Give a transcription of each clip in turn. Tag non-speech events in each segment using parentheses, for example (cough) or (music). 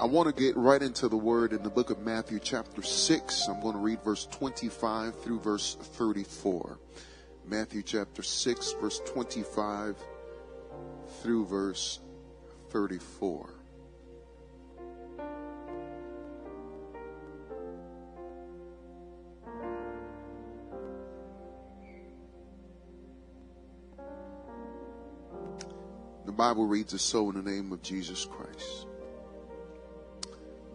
I want to get right into the word in the book of Matthew, chapter 6. I'm going to read verse 25 through verse 34. Matthew, chapter 6, verse 25 through verse 34. The Bible reads as so in the name of Jesus Christ.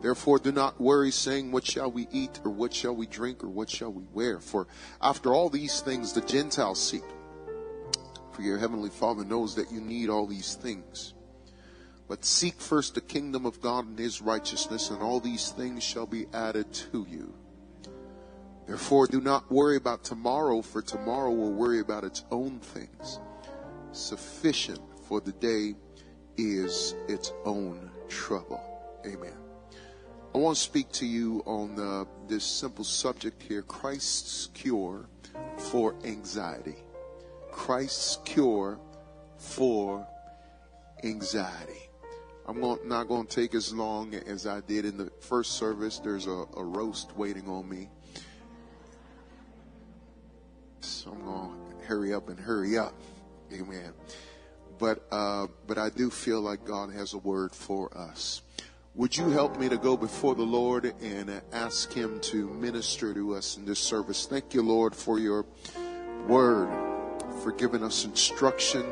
Therefore, do not worry, saying, What shall we eat, or what shall we drink, or what shall we wear? For after all these things the Gentiles seek. For your heavenly Father knows that you need all these things. But seek first the kingdom of God and his righteousness, and all these things shall be added to you. Therefore, do not worry about tomorrow, for tomorrow will worry about its own things. Sufficient for the day is its own trouble. Amen. I want to speak to you on uh, this simple subject here Christ's cure for anxiety. Christ's cure for anxiety. I'm not going to take as long as I did in the first service. There's a, a roast waiting on me. So I'm going to hurry up and hurry up. Amen. But, uh, but I do feel like God has a word for us. Would you help me to go before the Lord and ask Him to minister to us in this service? Thank you, Lord, for your word, for giving us instruction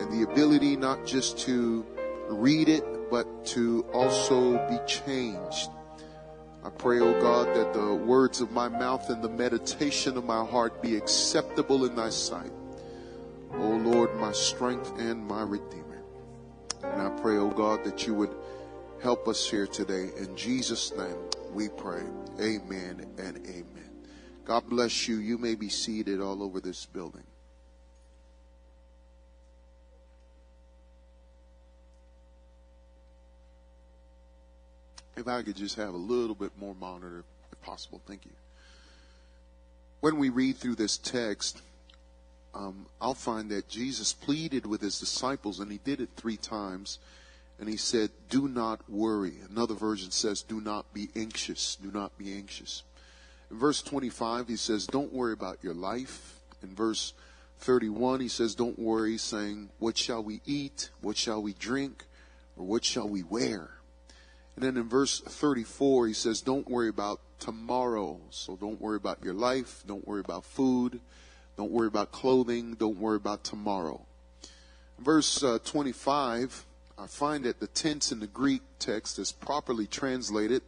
and the ability not just to read it, but to also be changed. I pray, O oh God, that the words of my mouth and the meditation of my heart be acceptable in thy sight. O oh Lord, my strength and my redeemer. And I pray, O oh God, that you would help us here today. In Jesus' name we pray. Amen and amen. God bless you. You may be seated all over this building. If I could just have a little bit more monitor, if possible. Thank you. When we read through this text, um, I'll find that Jesus pleaded with his disciples, and he did it three times and he said, Do not worry. Another version says, Do not be anxious. Do not be anxious. In verse 25, he says, Don't worry about your life. In verse 31, he says, Don't worry, saying, What shall we eat? What shall we drink? Or what shall we wear? And then in verse 34, he says, Don't worry about tomorrow. So don't worry about your life. Don't worry about food. Don't worry about clothing. Don't worry about tomorrow. Verse uh, 25, I find that the tense in the Greek text is properly translated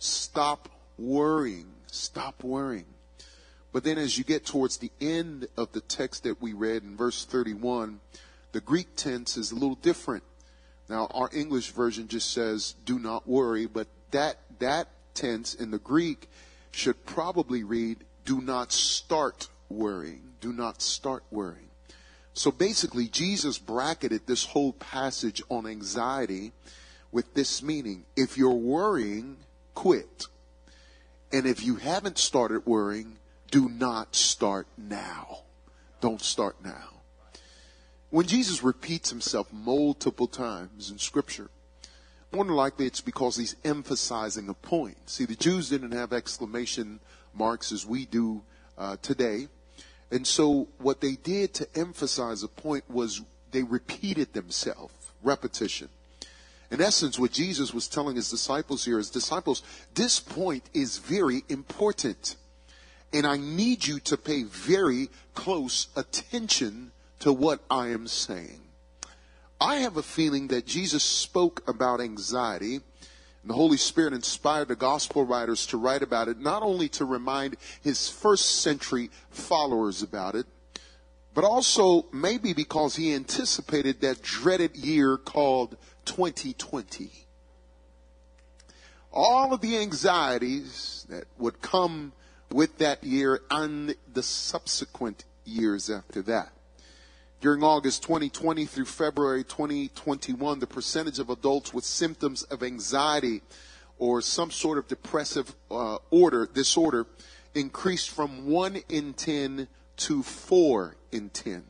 stop worrying. Stop worrying. But then as you get towards the end of the text that we read in verse 31, the Greek tense is a little different. Now, our English version just says, do not worry, but that, that tense in the Greek should probably read, do not start worrying. Do not start worrying. So basically, Jesus bracketed this whole passage on anxiety with this meaning if you're worrying, quit. And if you haven't started worrying, do not start now. Don't start now. When Jesus repeats himself multiple times in Scripture, more than likely it's because he's emphasizing a point. See, the Jews didn't have exclamation marks as we do uh, today. And so what they did to emphasize a point was they repeated themselves, repetition. In essence, what Jesus was telling his disciples here is disciples, this point is very important. And I need you to pay very close attention to what I am saying. I have a feeling that Jesus spoke about anxiety, and the Holy Spirit inspired the gospel writers to write about it, not only to remind his first century followers about it, but also maybe because he anticipated that dreaded year called 2020. All of the anxieties that would come with that year and the subsequent years after that. During August 2020 through February 2021, the percentage of adults with symptoms of anxiety or some sort of depressive uh, order disorder increased from 1 in 10 to 4 in 10.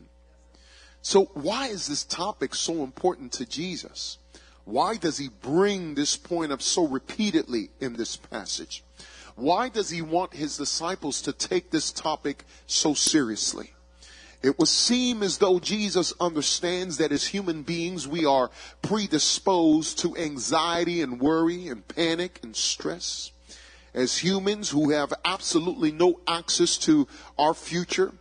So why is this topic so important to Jesus? Why does he bring this point up so repeatedly in this passage? Why does he want his disciples to take this topic so seriously? It would seem as though Jesus understands that as human beings we are predisposed to anxiety and worry and panic and stress. As humans who have absolutely no access to our future,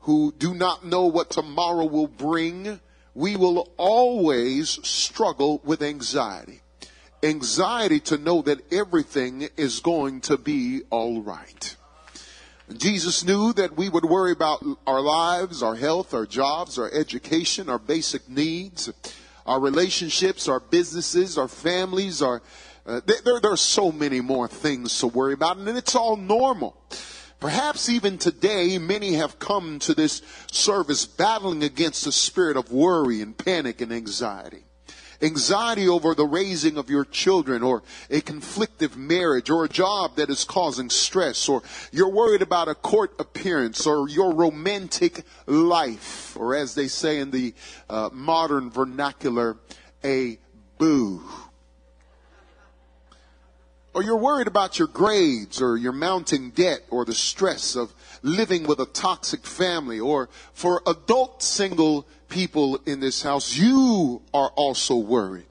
who do not know what tomorrow will bring, we will always struggle with anxiety. Anxiety to know that everything is going to be alright. Jesus knew that we would worry about our lives, our health, our jobs, our education, our basic needs, our relationships, our businesses, our families, our, uh, there, there are so many more things to worry about and it's all normal. Perhaps even today, many have come to this service battling against the spirit of worry and panic and anxiety anxiety over the raising of your children or a conflictive marriage or a job that is causing stress or you're worried about a court appearance or your romantic life or as they say in the uh, modern vernacular, a boo. Or you're worried about your grades or your mounting debt or the stress of living with a toxic family or for adult single people in this house, you are also worried.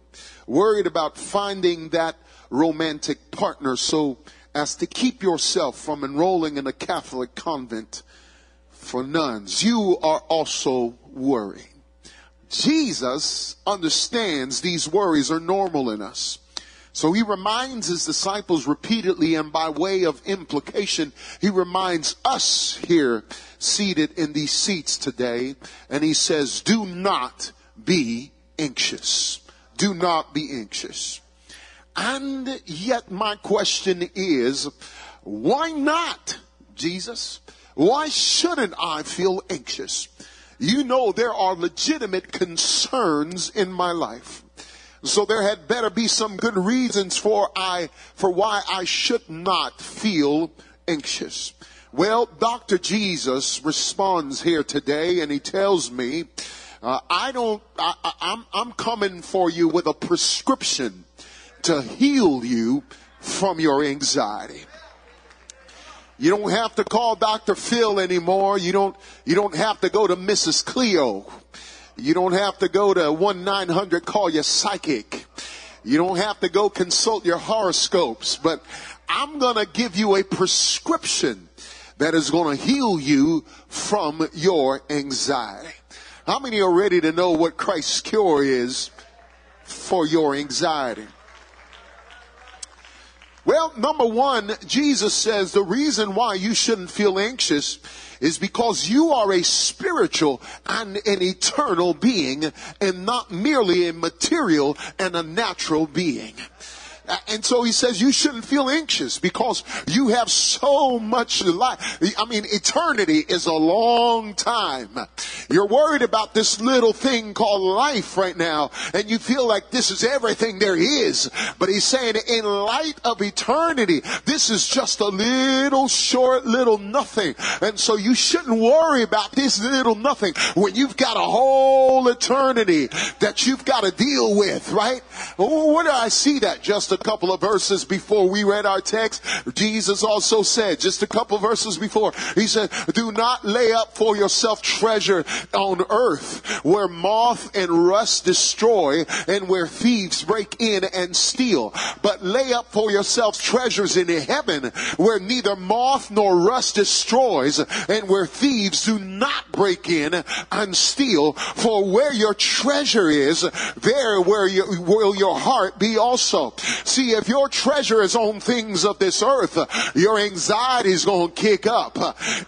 Worried about finding that romantic partner so as to keep yourself from enrolling in a Catholic convent for nuns. You are also worried. Jesus understands these worries are normal in us. So he reminds his disciples repeatedly and by way of implication, he reminds us here seated in these seats today and he says, do not be anxious. Do not be anxious. And yet my question is, why not, Jesus? Why shouldn't I feel anxious? You know there are legitimate concerns in my life. So there had better be some good reasons for I, for why I should not feel anxious. Well, Dr. Jesus responds here today and he tells me, uh, I don't, I, I, I'm, I'm coming for you with a prescription to heal you from your anxiety. You don't have to call Dr. Phil anymore. You don't, you don't have to go to Mrs. Cleo. You don't have to go to 1-900 call your psychic. You don't have to go consult your horoscopes, but I'm going to give you a prescription that is going to heal you from your anxiety. How many are ready to know what Christ's cure is for your anxiety? Well, number one, Jesus says the reason why you shouldn't feel anxious is because you are a spiritual and an eternal being and not merely a material and a natural being. And so he says you shouldn't feel anxious because you have so much life. I mean, eternity is a long time. You're worried about this little thing called life right now and you feel like this is everything there is. But he's saying in light of eternity, this is just a little short little nothing. And so you shouldn't worry about this little nothing when you've got a whole eternity that you've got to deal with, right? Where do I see that? Just a couple of verses before we read our text, Jesus also said, just a couple verses before, he said, do not lay up for yourself treasure on earth where moth and rust destroy and where thieves break in and steal. But lay up for yourselves treasures in heaven where neither moth nor rust destroys and where thieves do not break in and steal. For where your treasure is, there where you, will your heart be also. See, if your treasure is on things of this earth, your anxiety is going to kick up.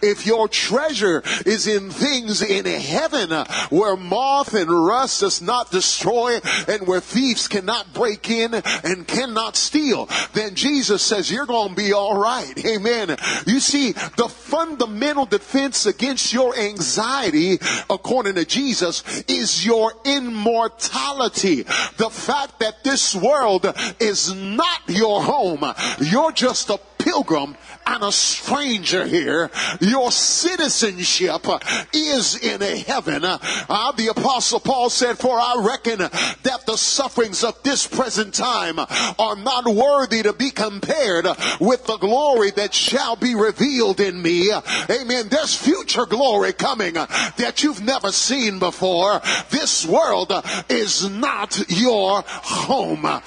If your treasure is in things in heaven where moth and rust does not destroy and where thieves cannot break in and cannot steal, then Jesus says you're going to be all right. Amen. You see, the fundamental defense against your anxiety, according to Jesus, is your immortality. The fact that this world is not your home. You're just a pilgrim and a stranger here. Your citizenship is in heaven. Uh, the apostle Paul said, for I reckon that the sufferings of this present time are not worthy to be compared with the glory that shall be revealed in me. Amen. There's future glory coming that you've never seen before. This world is not your home.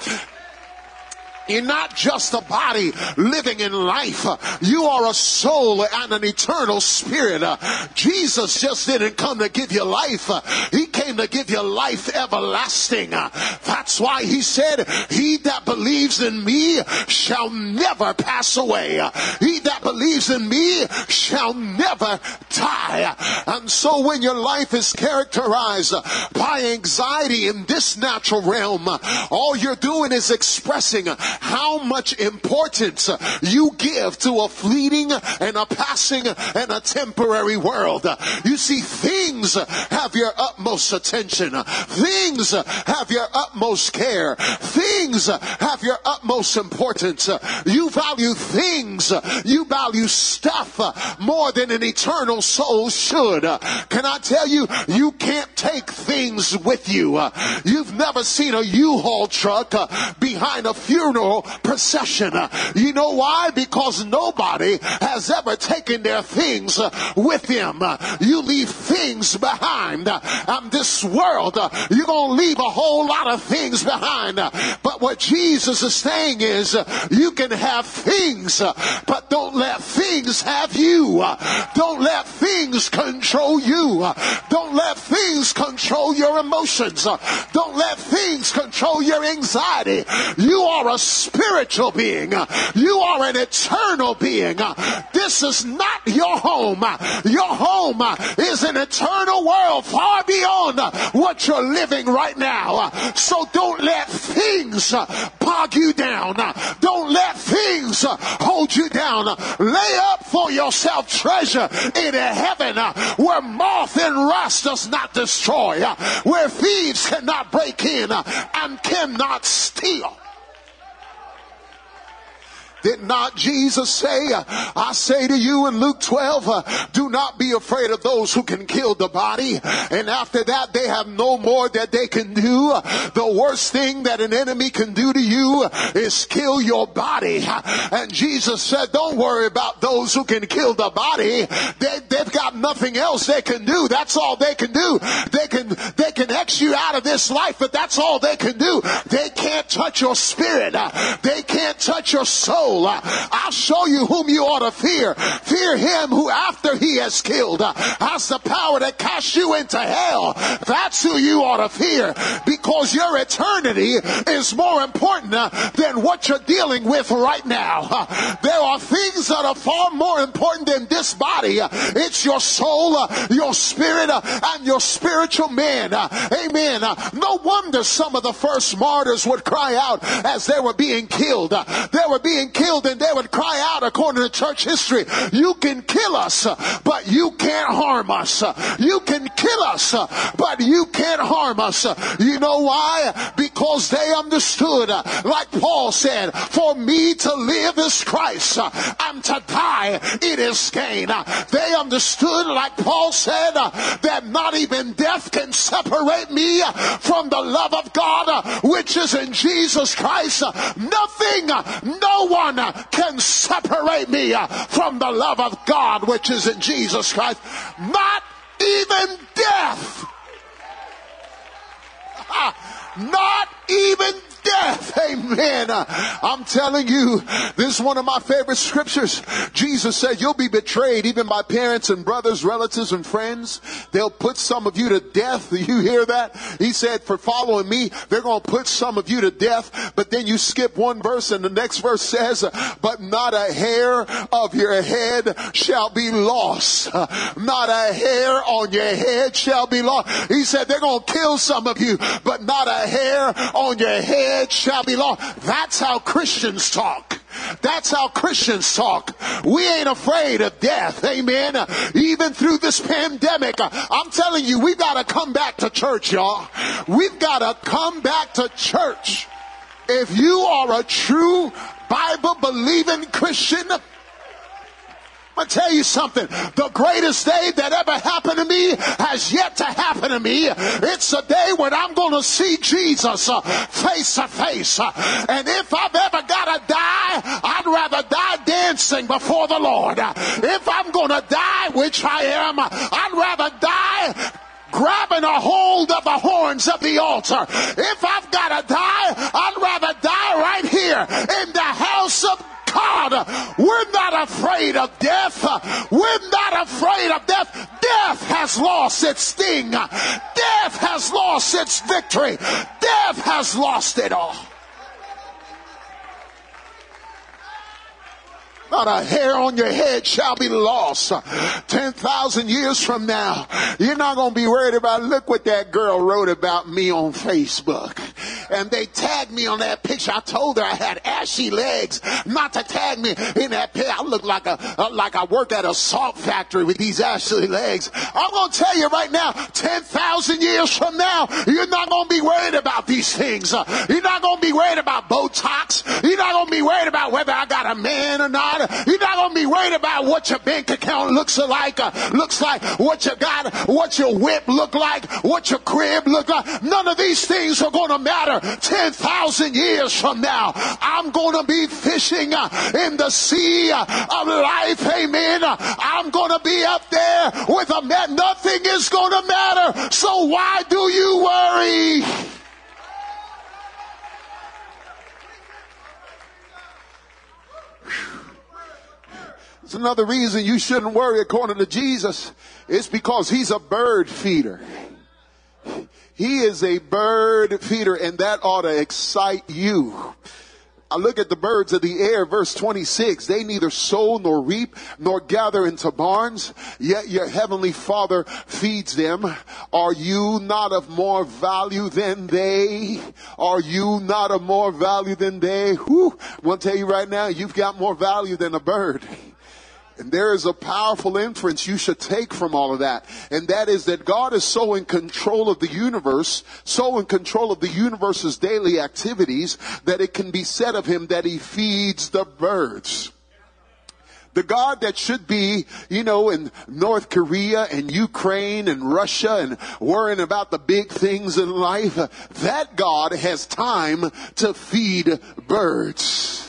You're not just a body living in life. You are a soul and an eternal spirit. Jesus just didn't come to give you life. He came to give you life everlasting. That's why he said, he that believes in me shall never pass away. He that believes in me shall never die. And so when your life is characterized by anxiety in this natural realm, all you're doing is expressing how much importance you give to a fleeting and a passing and a temporary world. You see, things have your utmost attention. Things have your utmost care. Things have your utmost importance. You value things. You value stuff more than an eternal soul should. Can I tell you, you can't take things with you. You've never seen a U-Haul truck behind a funeral procession. You know why? Because nobody has ever taken their things with them. You leave things behind. And this world, you're going to leave a whole lot of things behind. But what Jesus is saying is, you can have things, but don't let things have you. Don't let things control you. Don't let things control your emotions. Don't let things control your anxiety. You are a spiritual being. You are an eternal being. This is not your home. Your home is an eternal world far beyond what you're living right now. So don't let things bog you down. Don't let things hold you down. Lay up for yourself treasure in heaven where moth and rust does not destroy, where thieves cannot break in and cannot steal. Did not Jesus say, I say to you in Luke 12, do not be afraid of those who can kill the body. And after that, they have no more that they can do. The worst thing that an enemy can do to you is kill your body. And Jesus said, don't worry about those who can kill the body. They, they've got nothing else they can do. That's all they can do. They can, they can X you out of this life, but that's all they can do. They can't touch your spirit. They can't touch your soul soul. Uh, I'll show you whom you ought to fear. Fear him who after he has killed uh, has the power to cast you into hell. That's who you ought to fear because your eternity is more important uh, than what you're dealing with right now. There are things that are far more important than this body. It's your soul, your spirit, and your spiritual man. Amen. No wonder some of the first martyrs would cry out as they were being killed. They were being killed and they would cry out according to church history, you can kill us, but you can't harm us. You can kill us, but you can't harm us. You know why? Because they understood, like Paul said, for me to live is Christ and to die it is gain. They understood, like Paul said, that not even death can separate me from the love of God which is in Jesus Christ. Nothing, no one one can separate me uh, from the love of God which is in Jesus Christ. Not even death. (laughs) Not even death. Amen. Uh, I'm telling you, this is one of my favorite scriptures. Jesus said, You'll be betrayed even by parents and brothers, relatives, and friends. They'll put some of you to death. Do (laughs) you hear that? He said, For following me, they're going to put some of you to death. But then you skip one verse, and the next verse says, But not a hair of your head shall be lost. Uh, not a hair on your head shall be lost. He said, They're going to kill some of you, but not a hair on your head shall be lost. That's how Christians talk. That's how Christians talk. We ain't afraid of death. Amen. Even through this pandemic, I'm telling you, we've got to come back to church, y'all. We've got to come back to church. If you are a true Bible believing Christian, I'm gonna tell you something. The greatest day that ever happened to me has yet to happen to me. It's a day when I'm gonna see Jesus uh, face to face. Uh, and if I've ever gotta die, I'd rather die dancing before the Lord. If I'm gonna die, which I am, I'd rather die grabbing a hold of the horns of the altar. If I've got to die, I'd rather die right here in the house of God, we're not afraid of death. We're not afraid of death. Death has lost its sting. Death has lost its victory. Death has lost it all. Not a hair on your head shall be lost. 10,000 years from now, you're not going to be worried about, look what that girl wrote about me on Facebook. And they tagged me on that picture. I told her I had ashy legs not to tag me in that picture. I look like a, like I work at a salt factory with these ashy legs. I'm going to tell you right now, 10,000 years from now, you're not going to be worried about these things. You're not going to be worried about Botox. You're not going to be worried about whether I got a man or not. You're not going to be worried about what your bank account looks like, uh, looks like, what you got, what your whip look like, what your crib look like. None of these things are going to matter 10,000 years from now. I'm going to be fishing uh, in the sea uh, of life. Amen. I'm going to be up there with a man. Nothing is going to matter. So why do you worry? It's another reason you shouldn't worry according to Jesus. It's because he's a bird feeder. He is a bird feeder and that ought to excite you. I look at the birds of the air, verse 26. They neither sow nor reap nor gather into barns, yet your heavenly father feeds them. Are you not of more value than they? Are you not of more value than they? Whew. I want to tell you right now, you've got more value than a bird. And there is a powerful inference you should take from all of that. And that is that God is so in control of the universe, so in control of the universe's daily activities, that it can be said of him that he feeds the birds. The God that should be, you know, in North Korea and Ukraine and Russia and worrying about the big things in life, that God has time to feed birds.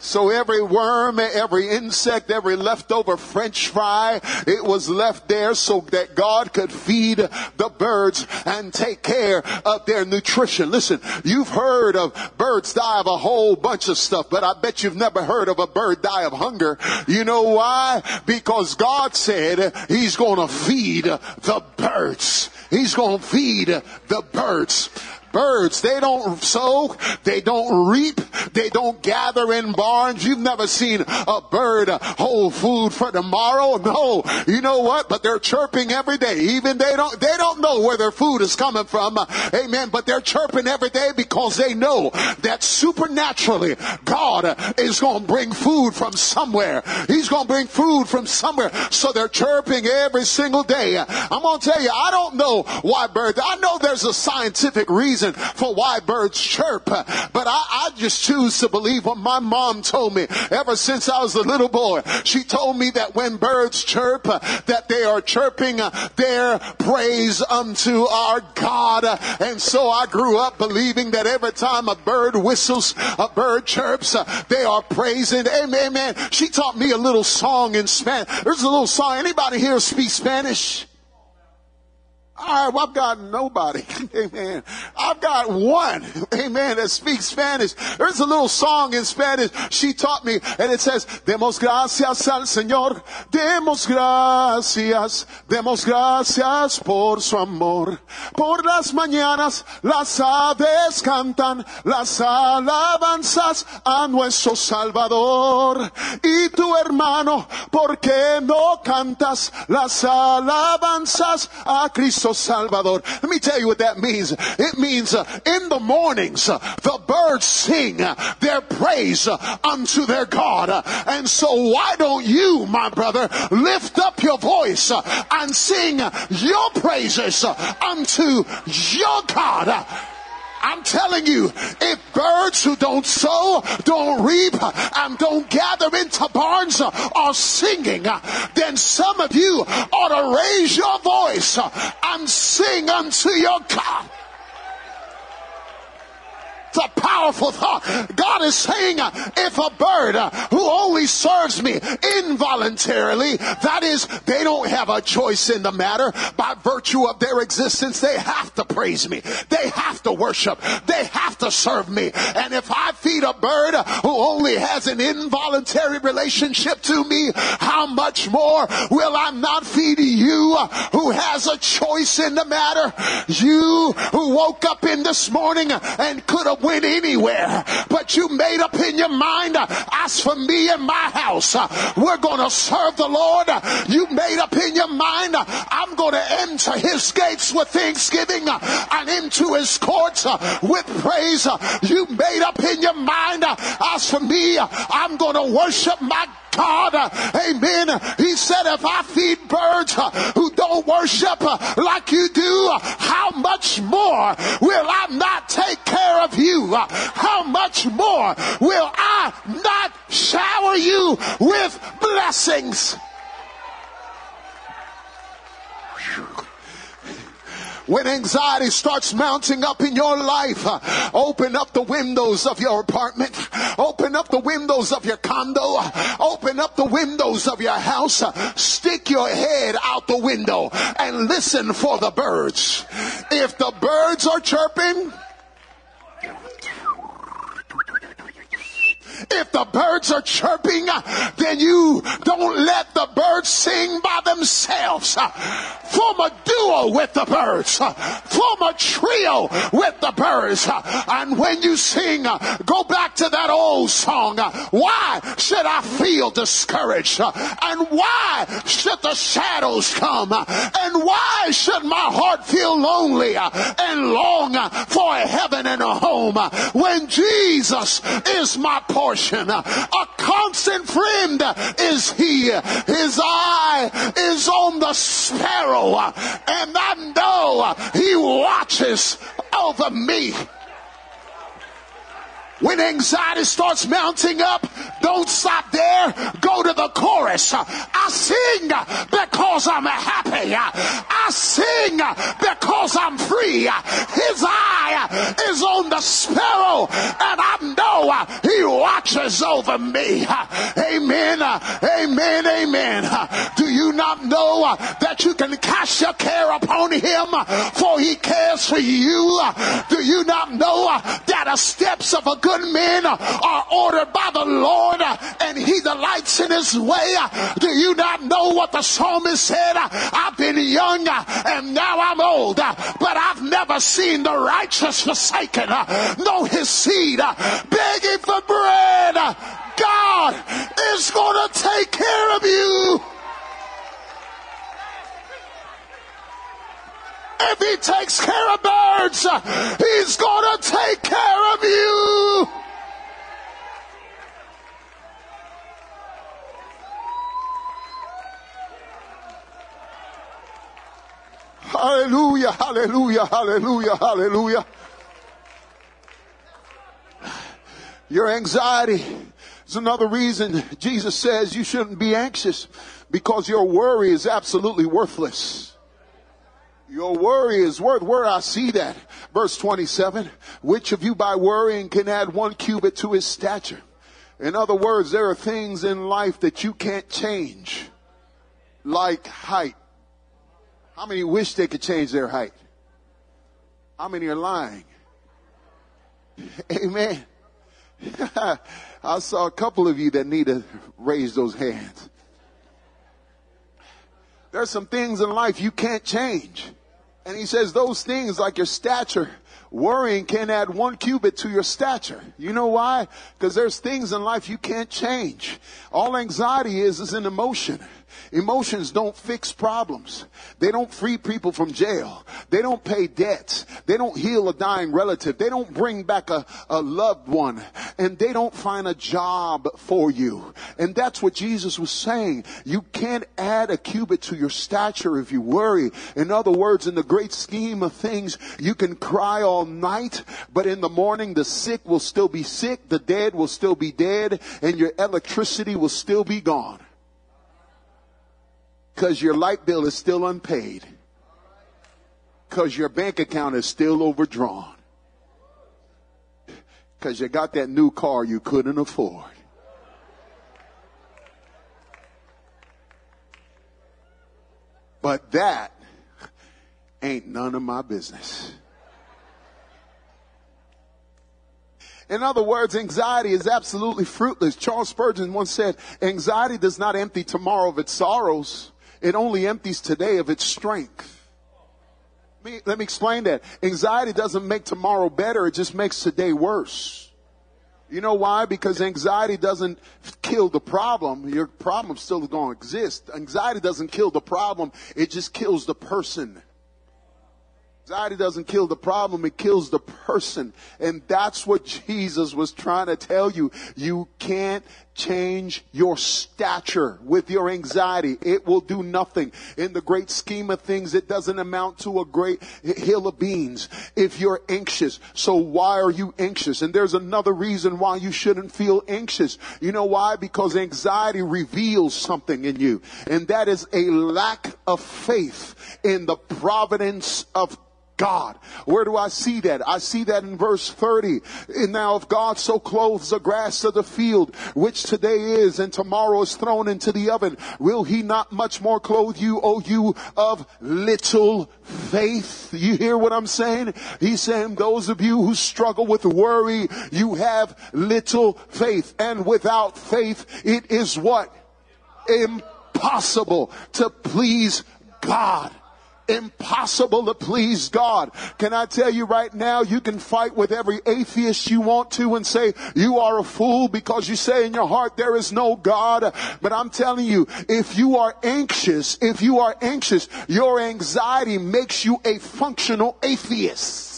So every worm, every insect, every leftover french fry, it was left there so that God could feed the birds and take care of their nutrition. Listen, you've heard of birds die of a whole bunch of stuff, but I bet you've never heard of a bird die of hunger. You know why? Because God said he's going to feed the birds. He's going to feed the birds. Birds, they don't sow, they don't reap, they don't gather in barns. You've never seen a bird hold food for tomorrow. No, you know what? But they're chirping every day. Even they don't, they don't know where their food is coming from. Amen. But they're chirping every day because they know that supernaturally God is going to bring food from somewhere. He's going to bring food from somewhere. So they're chirping every single day. I'm going to tell you, I don't know why birds, I know there's a scientific reason reason for why birds chirp, but I, I just choose to believe what my mom told me ever since I was a little boy. She told me that when birds chirp, that they are chirping their praise unto our God. And so I grew up believing that every time a bird whistles, a bird chirps, they are praising. Amen, amen. She taught me a little song in Spanish. There's a little song. Anybody here speak Spanish? Well, I've got nobody. (laughs) Amen. I've got one. (laughs) Amen. That speaks Spanish. There's a little song in Spanish she taught me and it says, Demos gracias al Señor. Demos gracias. Demos gracias por su amor. Por las mañanas las aves cantan las alabanzas a nuestro Salvador. Y tu hermano, ¿por qué no cantas las alabanzas a Cristo Salvador. Let me tell you what that means. It means uh, in the mornings, uh, the birds sing uh, their praise uh, unto their God. Uh, and so why don't you, my brother, lift up your voice and sing your praises unto your God? I'm telling you, if birds who don't sow, don't reap, and don't gather into barns are singing, then some of you ought to raise your voice and sing unto your God. It's a powerful thought. God is saying, if a bird who only serves me involuntarily, that is, they don't have a choice in the matter by virtue of their existence, they have to praise me. They have to worship. They have to serve me. And if I feed a bird who only has an involuntary relationship to me, how much more will I not feed you who has a choice in the matter? You who woke up in this morning and could have went anywhere, but you made up in your mind, as for me and my house, we're going to serve the Lord. You made up in your mind, I'm going to enter his gates with thanksgiving and into his courts with praise. You made up in your mind, as for me, I'm going to worship my God. Amen. He said, if I feed birds who don't worship like you do, how much more will I not take care of you? How much more will I not shower you with blessings? When anxiety starts mounting up in your life, open up the windows of your apartment. Open up the windows of your condo. Open up the windows of your house. Stick your head out the window and listen for the birds. If the birds are chirping, If the birds are chirping, uh, then you don't let the birds sing by themselves. Uh, form a duo with the birds. Uh, form a trio with the birds. And when you sing, go back to that old song. Why should I feel discouraged? And why should the shadows come? And why should my heart feel lonely and long for a heaven and a home when Jesus is my portion? Portion. A constant friend is he. His eye is on the sparrow, and I know he watches over me. When anxiety starts mounting up, don't stop there. Go to the chorus. I sing because I'm happy. I sing because I'm free. His eye is on the sparrow, and I know he watches over me. Amen. Amen. Amen. Do you not know that you can cast your care upon him for he cares for you? Do you not know that the steps of a good good men are ordered by the Lord and he delights in his way. Do you not know what the psalmist said? I've been young and now I'm old, but I've never seen the righteous forsaken, nor his seed begging for bread. God is going to take care of you. If he takes care of birds, he's going to take care of you. Hallelujah, hallelujah, hallelujah, hallelujah. Your anxiety is another reason Jesus says you shouldn't be anxious because your worry is absolutely worthless. Your worry is worth where I see that. Verse 27. Which of you by worrying can add one cubit to his stature? In other words, there are things in life that you can't change, like height. How many wish they could change their height? How many are lying? (laughs) Amen. (laughs) I saw a couple of you that need to raise those hands. There's some things in life you can't change. And he says those things like your stature, worrying can add one cubit to your stature. You know why? Because there's things in life you can't change. All anxiety is is an emotion. Emotions don't fix problems. They don't free people from jail. They don't pay debts. They don't heal a dying relative. They don't bring back a, a loved one. And they don't find a job for you. And that's what Jesus was saying. You can't add a cubit to your stature if you worry. In other words, in the great scheme of things, you can cry all night, but in the morning the sick will still be sick, the dead will still be dead, and your electricity will still be gone because your light bill is still unpaid, because your bank account is still overdrawn, because you got that new car you couldn't afford. But that ain't none of my business. In other words, anxiety is absolutely fruitless. Charles Spurgeon once said, anxiety does not empty tomorrow of its sorrows. It only empties today of its strength. Let me, let me explain that. Anxiety doesn't make tomorrow better. It just makes today worse. You know why? Because anxiety doesn't kill the problem. Your problem still going to exist. Anxiety doesn't kill the problem. It just kills the person. Anxiety doesn't kill the problem, it kills the person. And that's what Jesus was trying to tell you. You can't change your stature with your anxiety. It will do nothing. In the great scheme of things, it doesn't amount to a great hill of beans if you're anxious. So why are you anxious? And there's another reason why you shouldn't feel anxious. You know why? Because anxiety reveals something in you. And that is a lack of faith in the providence of God. Where do I see that? I see that in verse 30. And now if God so clothes the grass of the field, which today is and tomorrow is thrown into the oven, will he not much more clothe you, O you of little faith? You hear what I'm saying? He's saying those of you who struggle with worry, you have little faith. And without faith, it is what? Impossible to please God impossible to please God. Can I tell you right now, you can fight with every atheist you want to and say you are a fool because you say in your heart there is no God. But I'm telling you, if you are anxious, if you are anxious, your anxiety makes you a functional atheist.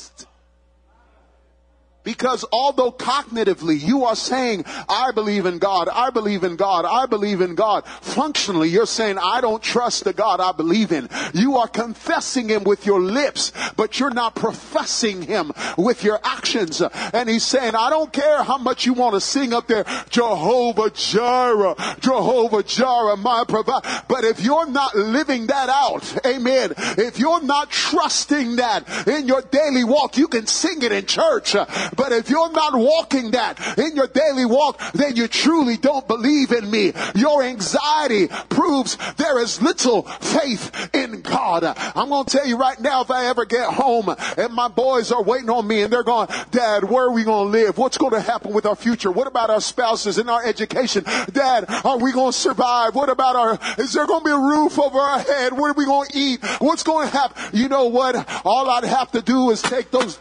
Because although cognitively you are saying, I believe in God, I believe in God, I believe in God, functionally you're saying, I don't trust the God I believe in. You are confessing Him with your lips, but you're not professing Him with your actions. And He's saying, I don't care how much you want to sing up there, Jehovah Jireh, Jehovah Jireh, my provider. But if you're not living that out, amen, if you're not trusting that in your daily walk, you can sing it in church but if you're not walking that in your daily walk, then you truly don't believe in me. Your anxiety proves there is little faith in God. I'm going to tell you right now, if I ever get home and my boys are waiting on me and they're going, Dad, where are we going to live? What's going to happen with our future? What about our spouses and our education? Dad, are we going to survive? What about our, is there going to be a roof over our head? What are we going to eat? What's going to happen? You know what? All I'd have to do is take those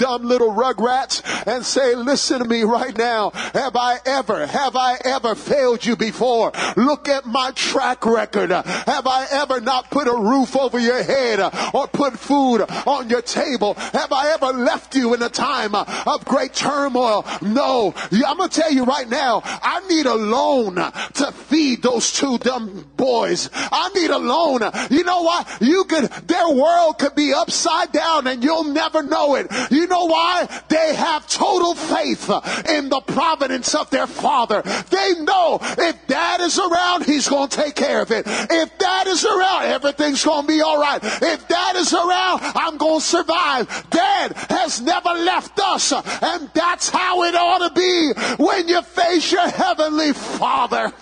dumb little rugrats and say, listen to me right now. Have I ever, have I ever failed you before? Look at my track record. Have I ever not put a roof over your head or put food on your table? Have I ever left you in a time of great turmoil? No. I'm going to tell you right now, I need a loan to feed those two dumb boys. I need a loan. You know what? You could, their world could be upside down and you'll never know it. You know why? They have total faith in the providence of their father. They know if dad is around, he's going to take care of it. If dad is around, everything's going to be all right. If dad is around, I'm going to survive. Dad has never left us. And that's how it ought to be when you face your heavenly father.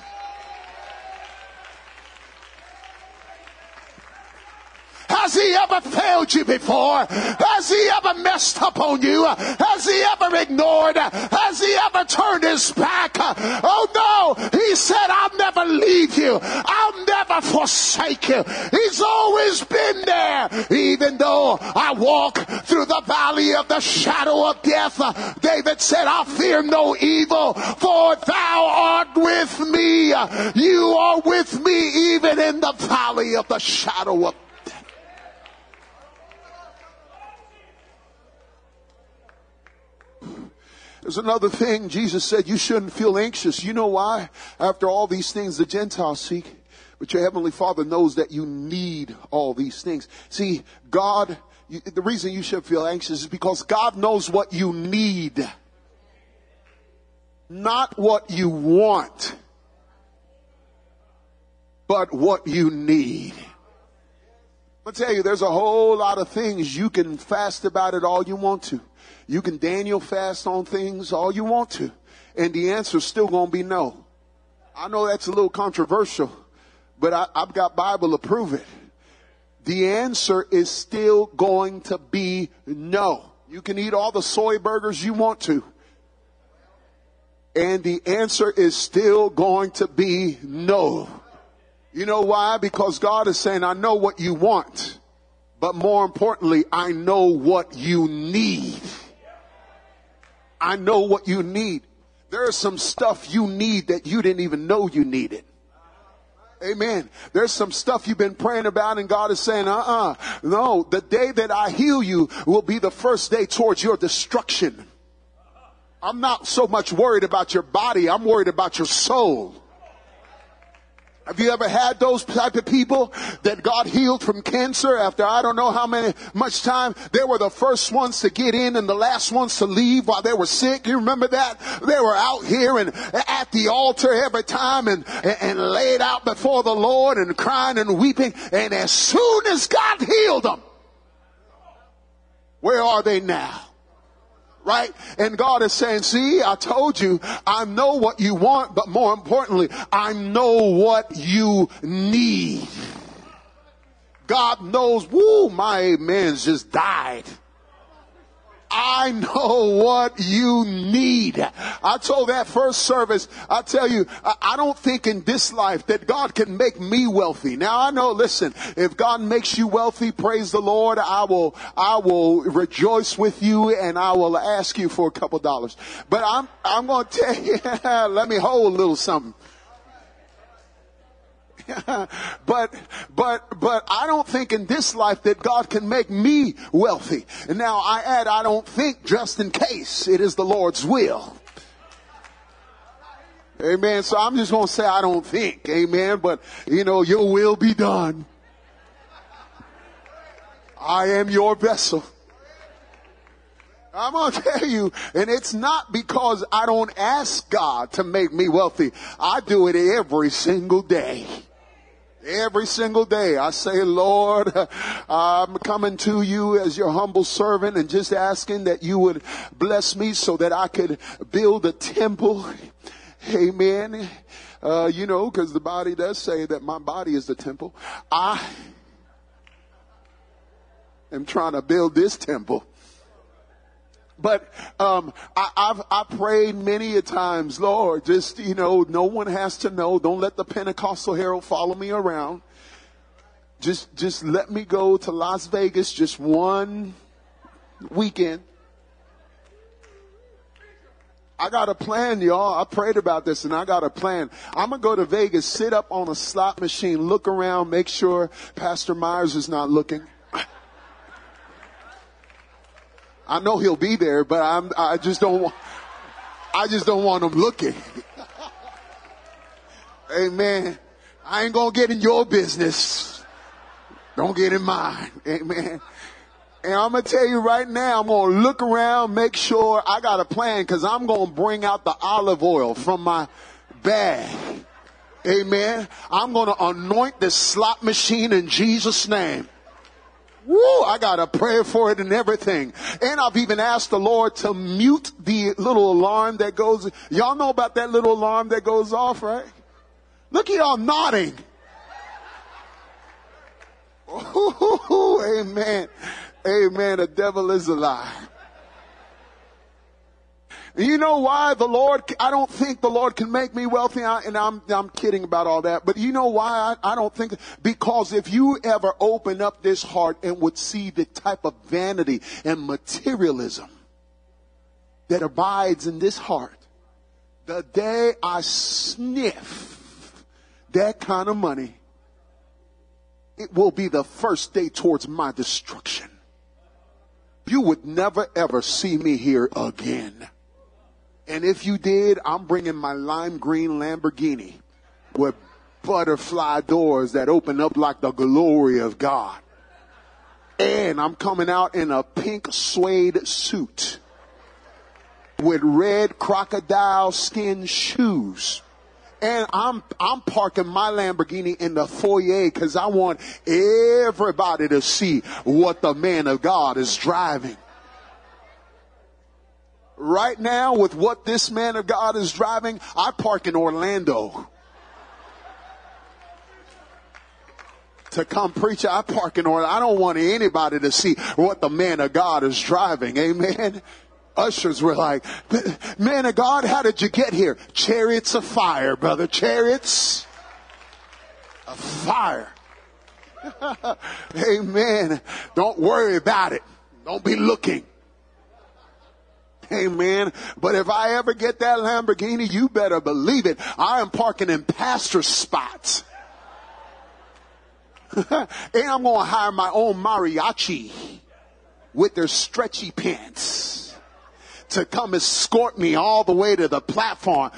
Has he ever failed you before? Has he ever messed up on you? Has he ever ignored? Has he ever turned his back? Oh no, he said, I'll never leave you. I'll never forsake you. He's always been there. Even though I walk through the valley of the shadow of death, David said, I fear no evil, for thou art with me. You are with me even in the valley of the shadow of death. There's another thing Jesus said you shouldn't feel anxious. You know why? After all these things the Gentiles seek, but your heavenly Father knows that you need all these things. See, God, you, the reason you should feel anxious is because God knows what you need, not what you want but what you need. I tell you, there's a whole lot of things you can fast about it all you want to. You can Daniel fast on things all you want to. And the answer's still gonna be no. I know that's a little controversial, but I, I've got Bible to prove it. The answer is still going to be no. You can eat all the soy burgers you want to. And the answer is still going to be no. You know why? Because God is saying, I know what you want, but more importantly, I know what you need. I know what you need. There is some stuff you need that you didn't even know you needed. Amen. There's some stuff you've been praying about and God is saying, uh-uh. No, the day that I heal you will be the first day towards your destruction. I'm not so much worried about your body. I'm worried about your soul. Have you ever had those type of people that God healed from cancer after I don't know how many much time? They were the first ones to get in and the last ones to leave while they were sick. You remember that? They were out here and at the altar every time and, and, and laid out before the Lord and crying and weeping. And as soon as God healed them, where are they now? Right? And God is saying, see, I told you, I know what you want, but more importantly, I know what you need. God knows, woo, my amens just died. I know what you need. I told that first service, I tell you, I don't think in this life that God can make me wealthy. Now I know, listen, if God makes you wealthy, praise the Lord, I will, I will rejoice with you and I will ask you for a couple dollars. But I'm, I'm going to tell (laughs) you, let me hold a little something. (laughs) but, but, but I don't think in this life that God can make me wealthy. And now I add, I don't think just in case it is the Lord's will. Amen. So I'm just going to say I don't think. Amen. But you know, your will be done. I am your vessel. I'm going (laughs) to tell you, and it's not because I don't ask God to make me wealthy. I do it every single day. Every single day, I say, Lord, I'm coming to you as your humble servant and just asking that you would bless me so that I could build a temple. Amen. Uh, you know, because the body does say that my body is the temple. I am trying to build this temple. But um, I, I've I prayed many a times, Lord, just you know, no one has to know. Don't let the Pentecostal Herald follow me around. Just just let me go to Las Vegas just one weekend. I got a plan, y'all. I prayed about this and I got a plan. I'm going to go to Vegas, sit up on a slot machine, look around, make sure Pastor Myers is not looking. I know he'll be there, but I'm, I just don't want, I just don't want him looking. (laughs) Amen. I ain't gonna get in your business. Don't get in mine. (laughs) Amen. And I'm gonna tell you right now, I'm gonna look around, make sure I got a plan, cause I'm gonna bring out the olive oil from my bag. Amen. I'm gonna anoint this slot machine in Jesus' name. Woo, I got a prayer for it and everything. And I've even asked the Lord to mute the little alarm that goes, y'all know about that little alarm that goes off, right? Look at y'all nodding. (laughs) Ooh, Amen. Amen. The devil is a lie. You know why the Lord, I don't think the Lord can make me wealthy. And I'm, I'm kidding about all that. But you know why I, I don't think, because if you ever open up this heart and would see the type of vanity and materialism that abides in this heart, the day I sniff that kind of money, it will be the first day towards my destruction. You would never ever see me here again. And if you did, I'm bringing my lime green Lamborghini with butterfly doors that open up like the glory of God. And I'm coming out in a pink suede suit with red crocodile skin shoes. And I'm, I'm parking my Lamborghini in the foyer because I want everybody to see what the man of God is driving right now with what this man of God is driving, I park in Orlando. To come preach, I park in Orlando. I don't want anybody to see what the man of God is driving. Amen. Ushers were like, man of God, how did you get here? Chariots of fire, brother. Chariots of fire. (laughs) Amen. Don't worry about it. Don't be looking. (laughs) Amen. But if I ever get that Lamborghini, you better believe it. I am parking in pastor spots. (laughs) and I'm going to hire my own mariachi with their stretchy pants to come escort me all the way to the platform.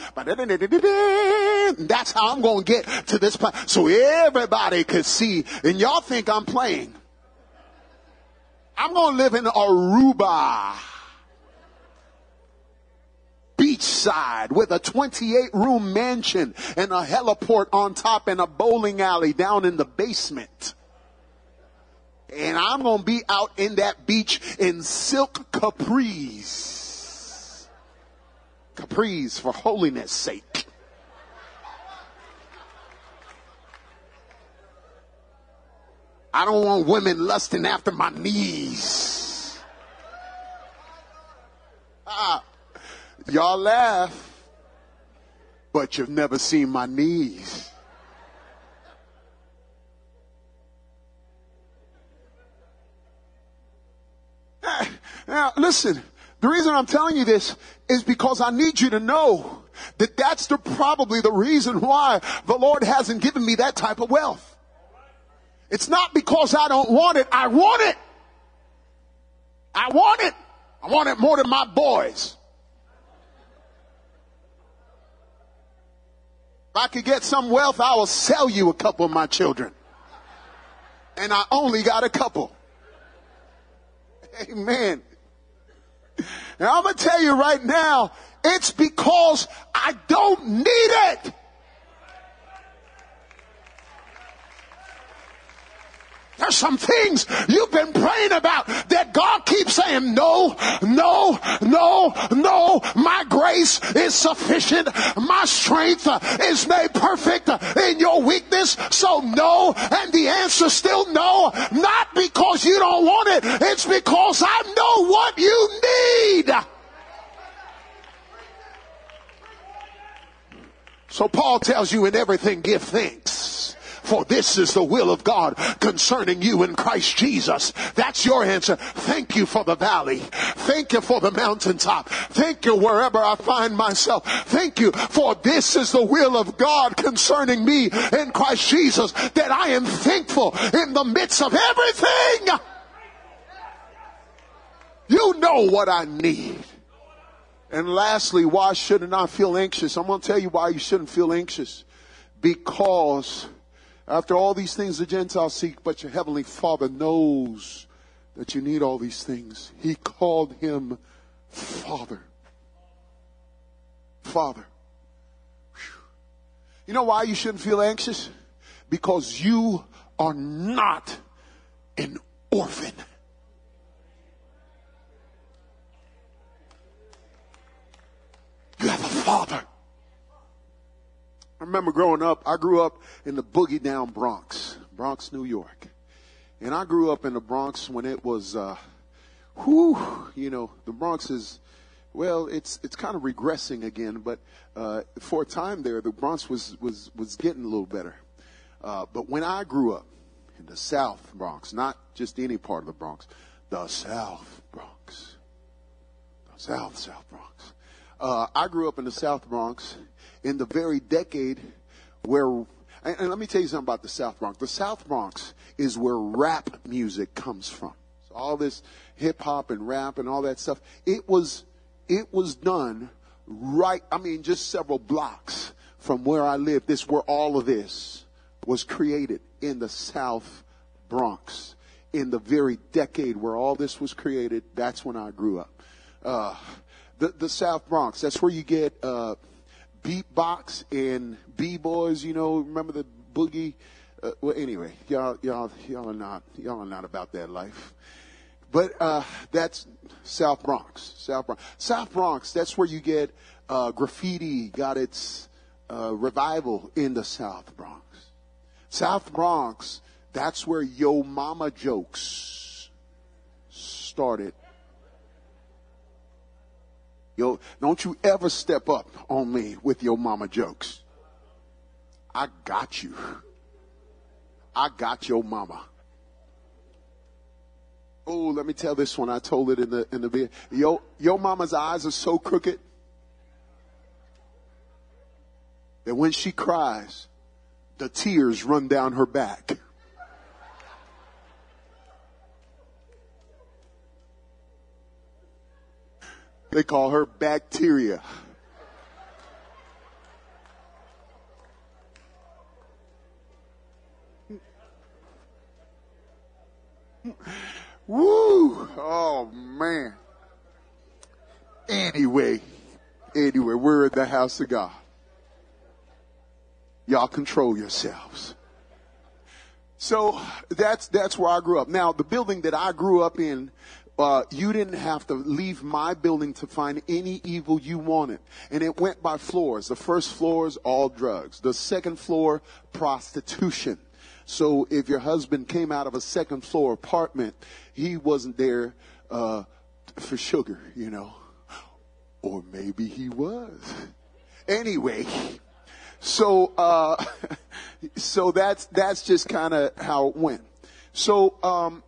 That's how I'm going to get to this platform. So everybody could see. And y'all think I'm playing. I'm going to live in Aruba beachside with a 28 room mansion and a heliport on top and a bowling alley down in the basement. And I'm going to be out in that beach in silk capris. Capris for holiness sake. I don't want women lusting after my knees. Ah, Y'all laugh, but you've never seen my knees. Now, listen, the reason I'm telling you this is because I need you to know that that's the, probably the reason why the Lord hasn't given me that type of wealth. It's not because I don't want it. I want it. I want it. I want it more than my boys. If I could get some wealth, I will sell you a couple of my children. And I only got a couple. Amen. Now I'm going to tell you right now, it's because I don't need it. There's some things you've been praying about that God keeps saying, no, no, no, no. My grace is sufficient. My strength is made perfect in your weakness. So no. And the answer still no. Not because you don't want it. It's because I know what you need. So Paul tells you in everything give thanks for this is the will of God concerning you in Christ Jesus. That's your answer. Thank you for the valley. Thank you for the mountaintop. Thank you wherever I find myself. Thank you for this is the will of God concerning me in Christ Jesus that I am thankful in the midst of everything. You know what I need. And lastly, why shouldn't I feel anxious? I'm going to tell you why you shouldn't feel anxious. Because after all these things the Gentiles seek, but your heavenly Father knows that you need all these things. He called him Father. Father. You know why you shouldn't feel anxious? Because you are not an orphan. You have a father. I remember growing up, I grew up in the boogie down Bronx, Bronx, New York. And I grew up in the Bronx when it was, uh, whew, you know, the Bronx is, well, it's it's kind of regressing again, but uh, for a time there, the Bronx was was was getting a little better. Uh, but when I grew up in the South Bronx, not just any part of the Bronx, the South Bronx, the South South Bronx. Uh, I grew up in the South Bronx in the very decade where, and, and let me tell you something about the South Bronx. The South Bronx is where rap music comes from. So all this hip hop and rap and all that stuff, it was, it was done right, I mean, just several blocks from where I lived. This, where all of this was created in the South Bronx. In the very decade where all this was created, that's when I grew up. Uh, the, the South Bronx, that's where you get, uh, beatbox and b-boys, you know, remember the boogie? Uh, well, anyway, y'all, y'all, y'all are not, y'all are not about that life. But, uh, that's South Bronx, South Bronx. South Bronx, that's where you get, uh, graffiti got its, uh, revival in the South Bronx. South Bronx, that's where Yo Mama jokes started Don't you ever step up on me with your mama jokes. I got you. I got your mama. Oh, let me tell this one. I told it in the in the video. Yo, your mama's eyes are so crooked that when she cries, the tears run down her back. They call her bacteria. Woo! Oh man. Anyway, anyway, we're in the house of God. Y'all control yourselves. So that's that's where I grew up. Now, the building that I grew up in uh, you didn't have to leave my building to find any evil you wanted. And it went by floors. The first floor is all drugs. The second floor, prostitution. So if your husband came out of a second floor apartment, he wasn't there uh, for sugar, you know. Or maybe he was. Anyway, so uh, (laughs) so that's that's just kind of how it went. So um,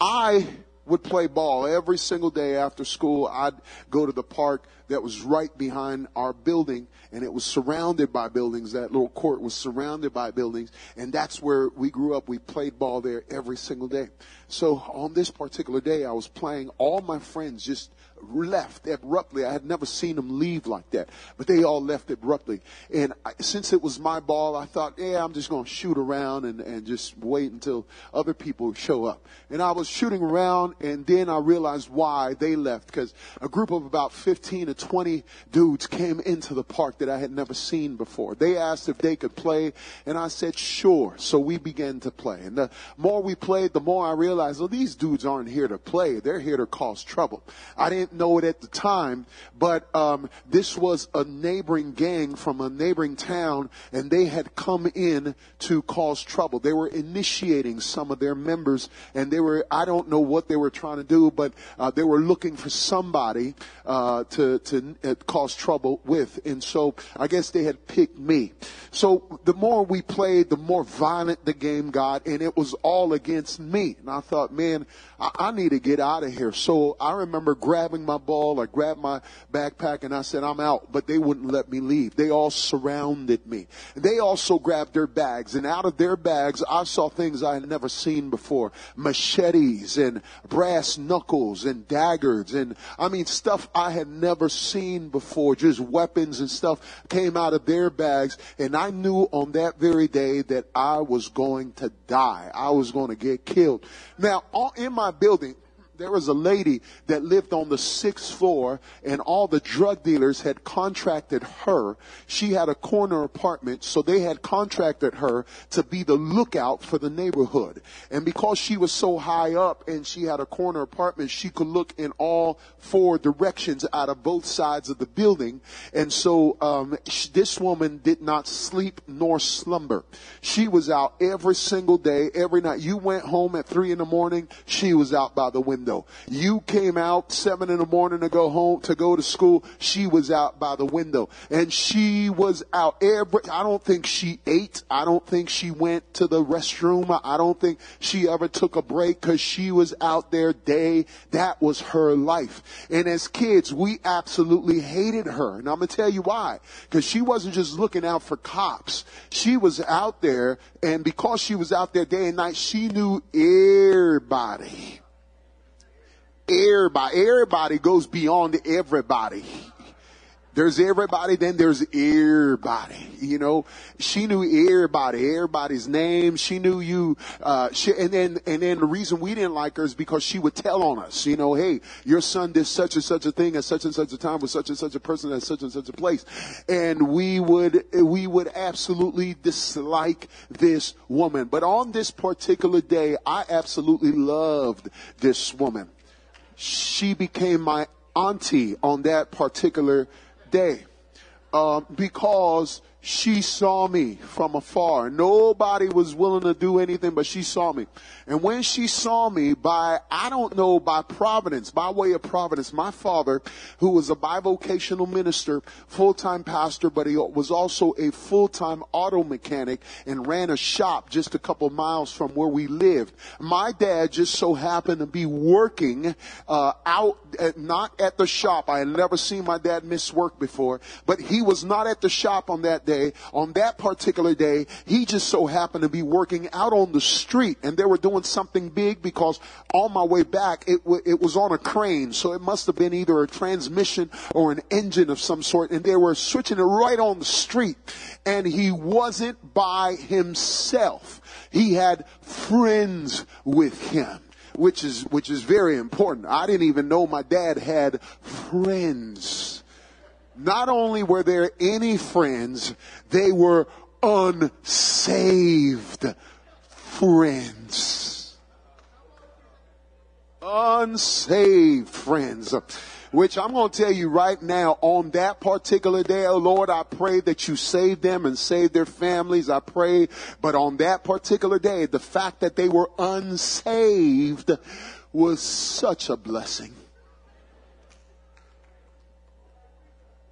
I would play ball every single day after school. I'd go to the park that was right behind our building and it was surrounded by buildings. That little court was surrounded by buildings and that's where we grew up. We played ball there every single day. So on this particular day, I was playing. All my friends just left abruptly. I had never seen them leave like that, but they all left abruptly. And I, since it was my ball, I thought, yeah, I'm just going to shoot around and, and just wait until other people show up. And I was shooting around and then I realized why they left because a group of about 15 to 20 dudes came into the park that I had never seen before. They asked if they could play and I said, sure. So we began to play. And the more we played, the more I realized, well, these dudes aren't here to play. They're here to cause trouble. I didn't know it at the time, but um, this was a neighboring gang from a neighboring town, and they had come in to cause trouble. They were initiating some of their members, and they were, I don't know what they were trying to do, but uh, they were looking for somebody uh, to, to uh, cause trouble with. And so I guess they had picked me. So the more we played, the more violent the game got, and it was all against me. And I thought, man, I, I need to get out of here. So I remember grabbing my ball, I grabbed my backpack, and I said, I'm out. But they wouldn't let me leave. They all surrounded me. They also grabbed their bags, and out of their bags, I saw things I had never seen before. Machetes and brass knuckles and daggers and, I mean, stuff I had never seen before. Just weapons and stuff came out of their bags, and I knew on that very day that I was going to die. I was going to get killed. Now, in my building, there was a lady that lived on the sixth floor and all the drug dealers had contracted her. She had a corner apartment, so they had contracted her to be the lookout for the neighborhood. And because she was so high up and she had a corner apartment, she could look in all four directions out of both sides of the building. And so, um, this woman did not sleep nor slumber. She was out every single day, every night. You went home at three in the morning, she was out by the window window. You came out seven in the morning to go home, to go to school. She was out by the window and she was out every, I don't think she ate. I don't think she went to the restroom. I don't think she ever took a break because she was out there day. That was her life. And as kids, we absolutely hated her. And I'm going to tell you why. Because she wasn't just looking out for cops. She was out there and because she was out there day and night, she knew everybody everybody. Everybody goes beyond everybody. There's everybody, then there's everybody. You know, she knew everybody, everybody's name. She knew you. Uh, she, and then, and then the reason we didn't like her is because she would tell on us. You know, hey, your son did such and such a thing at such and such a time with such and such a person at such and such a place, and we would, we would absolutely dislike this woman. But on this particular day, I absolutely loved this woman she became my auntie on that particular day um, because she saw me from afar. Nobody was willing to do anything, but she saw me. And when she saw me by, I don't know, by providence, by way of providence, my father, who was a bivocational minister, full-time pastor, but he was also a full-time auto mechanic and ran a shop just a couple miles from where we lived. My dad just so happened to be working, uh, out, at, not at the shop. I had never seen my dad miss work before, but he was not at the shop on that day day, on that particular day, he just so happened to be working out on the street and they were doing something big because on my way back, it, w- it was on a crane. So it must have been either a transmission or an engine of some sort and they were switching it right on the street and he wasn't by himself. He had friends with him which is which is very important. I didn't even know my dad had friends not only were there any friends, they were unsaved friends. Unsaved friends. Which I'm going to tell you right now on that particular day, oh Lord, I pray that you save them and save their families. I pray, but on that particular day, the fact that they were unsaved was such a blessing.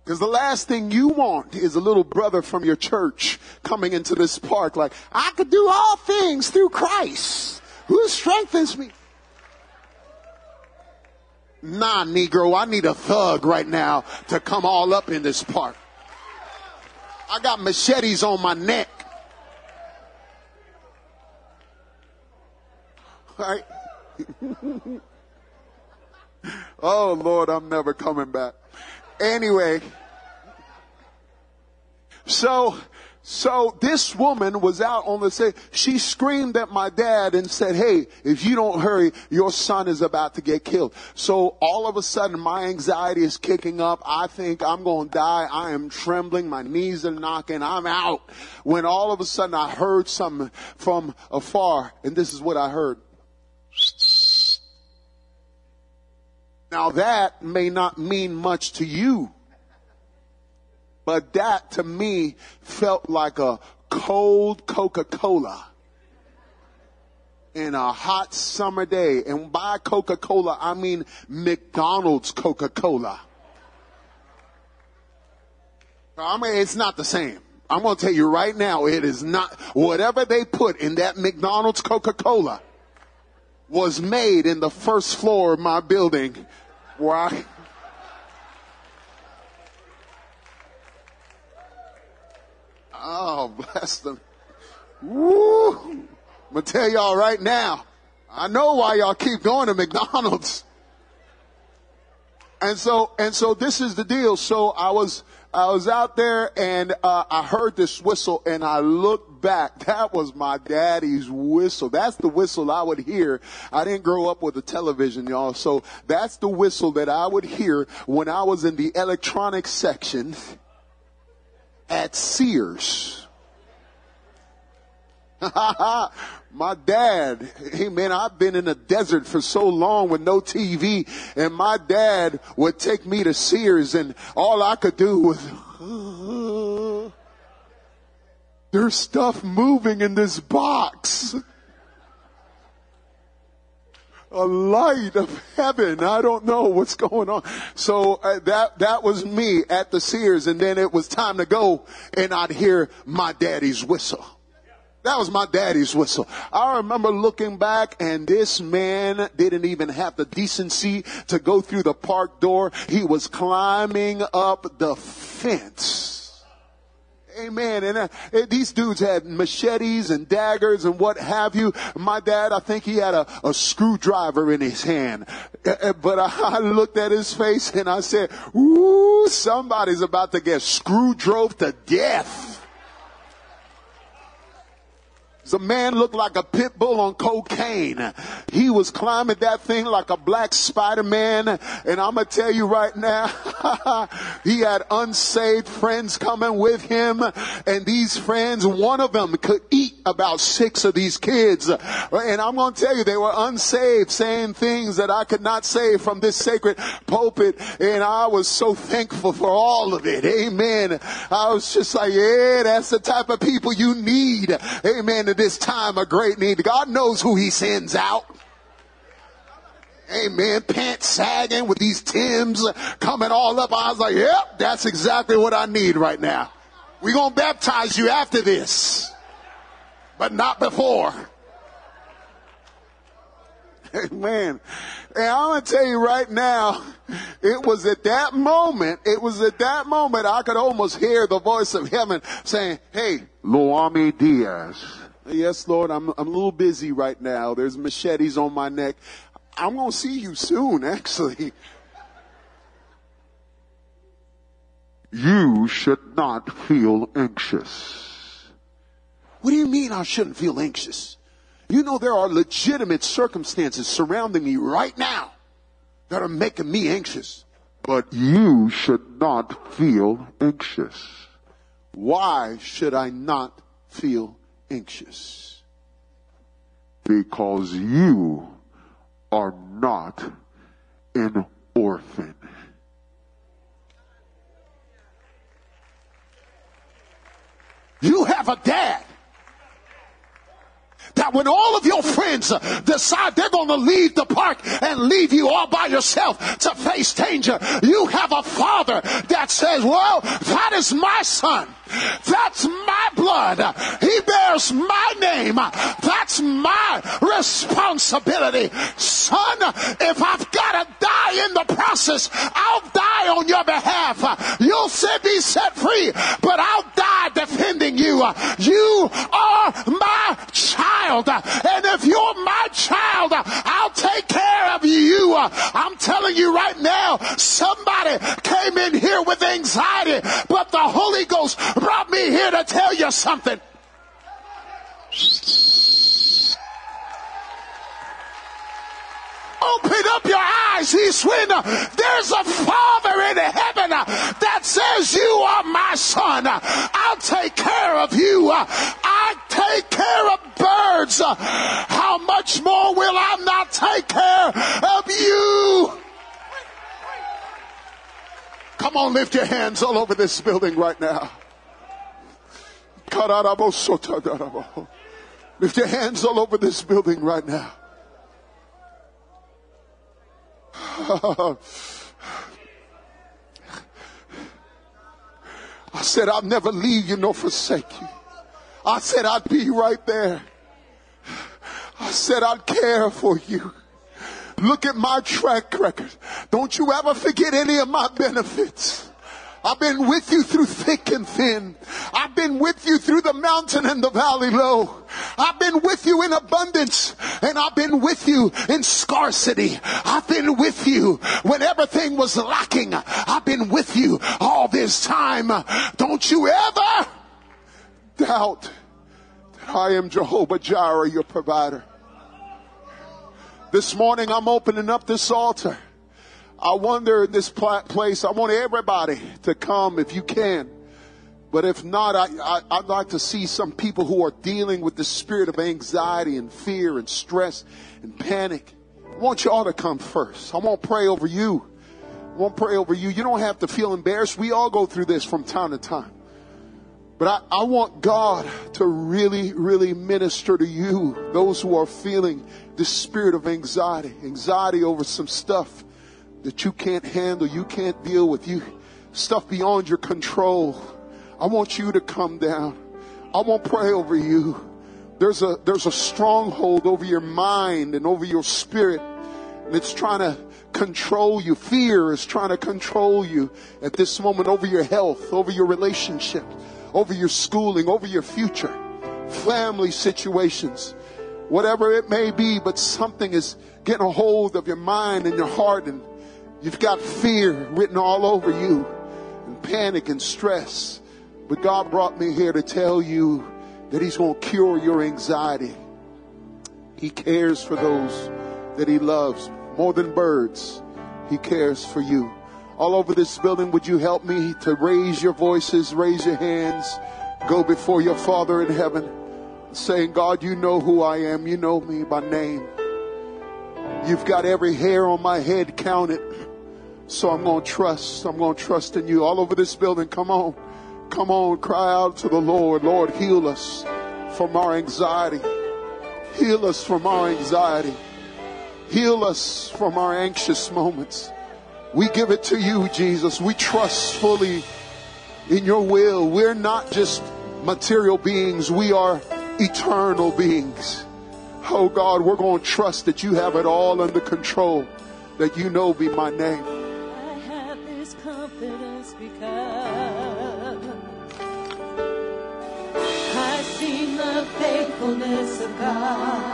Because the last thing you want is a little brother from your church coming into this park like, I could do all things through Christ who strengthens me. Nah, Negro, I need a thug right now to come all up in this park. I got machetes on my neck. Right? (laughs) oh Lord, I'm never coming back. Anyway, so, so this woman was out on the stage. She screamed at my dad and said, Hey, if you don't hurry, your son is about to get killed. So all of a sudden my anxiety is kicking up. I think I'm going to die. I am trembling. My knees are knocking. I'm out. When all of a sudden I heard something from afar and this is what I heard. Now that may not mean much to you, but that to me felt like a cold Coca-Cola in a hot summer day. And by Coca-Cola, I mean McDonald's Coca-Cola. I mean, it's not the same. I'm going to tell you right now, it is not, whatever they put in that McDonald's Coca-Cola was made in the first floor of my building why? Oh, (laughs) bless them. Woo! I'm gonna tell y'all right now. I know why y'all keep going to McDonald's. And so, and so this is the deal. So I was, I was out there and uh, I heard this whistle and I looked back. (laughs) That was my daddy's whistle. That's the whistle I would hear. I didn't grow up with a television, y'all. So that's the whistle that I would hear when I was in the electronics section at Sears. (laughs) my dad, hey man, I've been in the desert for so long with no TV and my dad would take me to Sears and all I could do was, (laughs) there's stuff moving in this box. A light of heaven. I don't know what's going on. So uh, that, that was me at the Sears and then it was time to go and I'd hear my daddy's whistle. That was my daddy's whistle. I remember looking back and this man didn't even have the decency to go through the park door. He was climbing up the fence. Amen. And uh, these dudes had machetes and daggers and what have you. My dad, I think he had a, a screwdriver in his hand. Uh, uh, but I, (laughs) I looked at his face and I said, ooh, somebody's about to get screw drove to death. The man looked like a pit bull on cocaine. He was climbing that thing like a black Spider-Man. And I'm going to tell you right now, (laughs) he had unsaved friends coming with him. And these friends, one of them could eat about six of these kids. And I'm going to tell you, they were unsaved saying things that I could not say from this sacred pulpit. And I was so thankful for all of it. Amen. I was just like, yeah, that's the type of people you need. Amen At this time of great need. God knows who he sends out. Amen. Pants sagging with these Tims coming all up. I was like, yep, that's exactly what I need right now. We're going to baptize you after this, but not before. (laughs) Amen. And I'm going to tell you right now, it was at that moment, it was at that moment I could almost hear the voice of heaven saying, Hey, Loami Diaz. Yes, Lord, I'm, I'm a little busy right now. There's machetes on my neck. I'm going to see you soon, (laughs) actually. You should not feel anxious. What do you mean I shouldn't feel anxious? You know there are legitimate circumstances surrounding me right now that are making me anxious. But you should not feel anxious. Why should I not feel anxious because you are not an orphan. You have a dad that when all of your friends uh, decide they're going to leave the park and leave you all by yourself to face danger, you have a father that says, well, that is my son. That's my blood. He bears my name. That's my responsibility. Son, if I've got to die in the process, I'll die on your behalf. You'll be set free, but I'll die defending you. You are my child. And if you're my child, I'll take care of you. I'm telling you right now, somebody came in here with anxiety, but the Holy Ghost brought me here to tell you something. Open up your eyes, He's when there's a Father in heaven that says, You are my son. I'll take care of you. I take care of birds. How much more will I not take care of you? Come on, lift your hands all over this building right now. Lift your hands all over this building right now. (laughs) I said, I'll never leave you nor forsake you. I said, I'd be right there. I said, I'd care for you. Look at my track record. Don't you ever forget any of my benefits. I've been with you through thick and thin. I've been with you through the mountain and the valley low. I've been with you in abundance and I've been with you in scarcity. I've been with you when everything was lacking. I've been with you all this time. Don't you ever doubt that I am Jehovah Jireh, your provider. This morning I'm opening up this altar. I wonder in this place, I want everybody to come if you can. But if not, I, I, would like to see some people who are dealing with the spirit of anxiety and fear and stress and panic. I want you all to come first. I want to pray over you. I want to pray over you. You don't have to feel embarrassed. We all go through this from time to time. But I, I want God to really, really minister to you, those who are feeling the spirit of anxiety, anxiety over some stuff that you can't handle, you can't deal with, you stuff beyond your control. I want you to come down. I won't pray over you. There's a there's a stronghold over your mind and over your spirit, and it's trying to control you. Fear is trying to control you at this moment over your health, over your relationship, over your schooling, over your future, family situations, whatever it may be. But something is getting a hold of your mind and your heart and You've got fear written all over you and panic and stress. But God brought me here to tell you that He's going to cure your anxiety. He cares for those that He loves more than birds. He cares for you. All over this building, would you help me to raise your voices, raise your hands, go before your Father in heaven, saying, God, you know who I am. You know me by name. You've got every hair on my head counted. So I'm going to trust. I'm going to trust in you. All over this building, come on. Come on, cry out to the Lord. Lord, heal us from our anxiety. Heal us from our anxiety. Heal us from our anxious moments. We give it to you, Jesus. We trust fully in your will. We're not just material beings, we are eternal beings. Oh God, we're going to trust that you have it all under control, that you know be my name Faithfulness of God.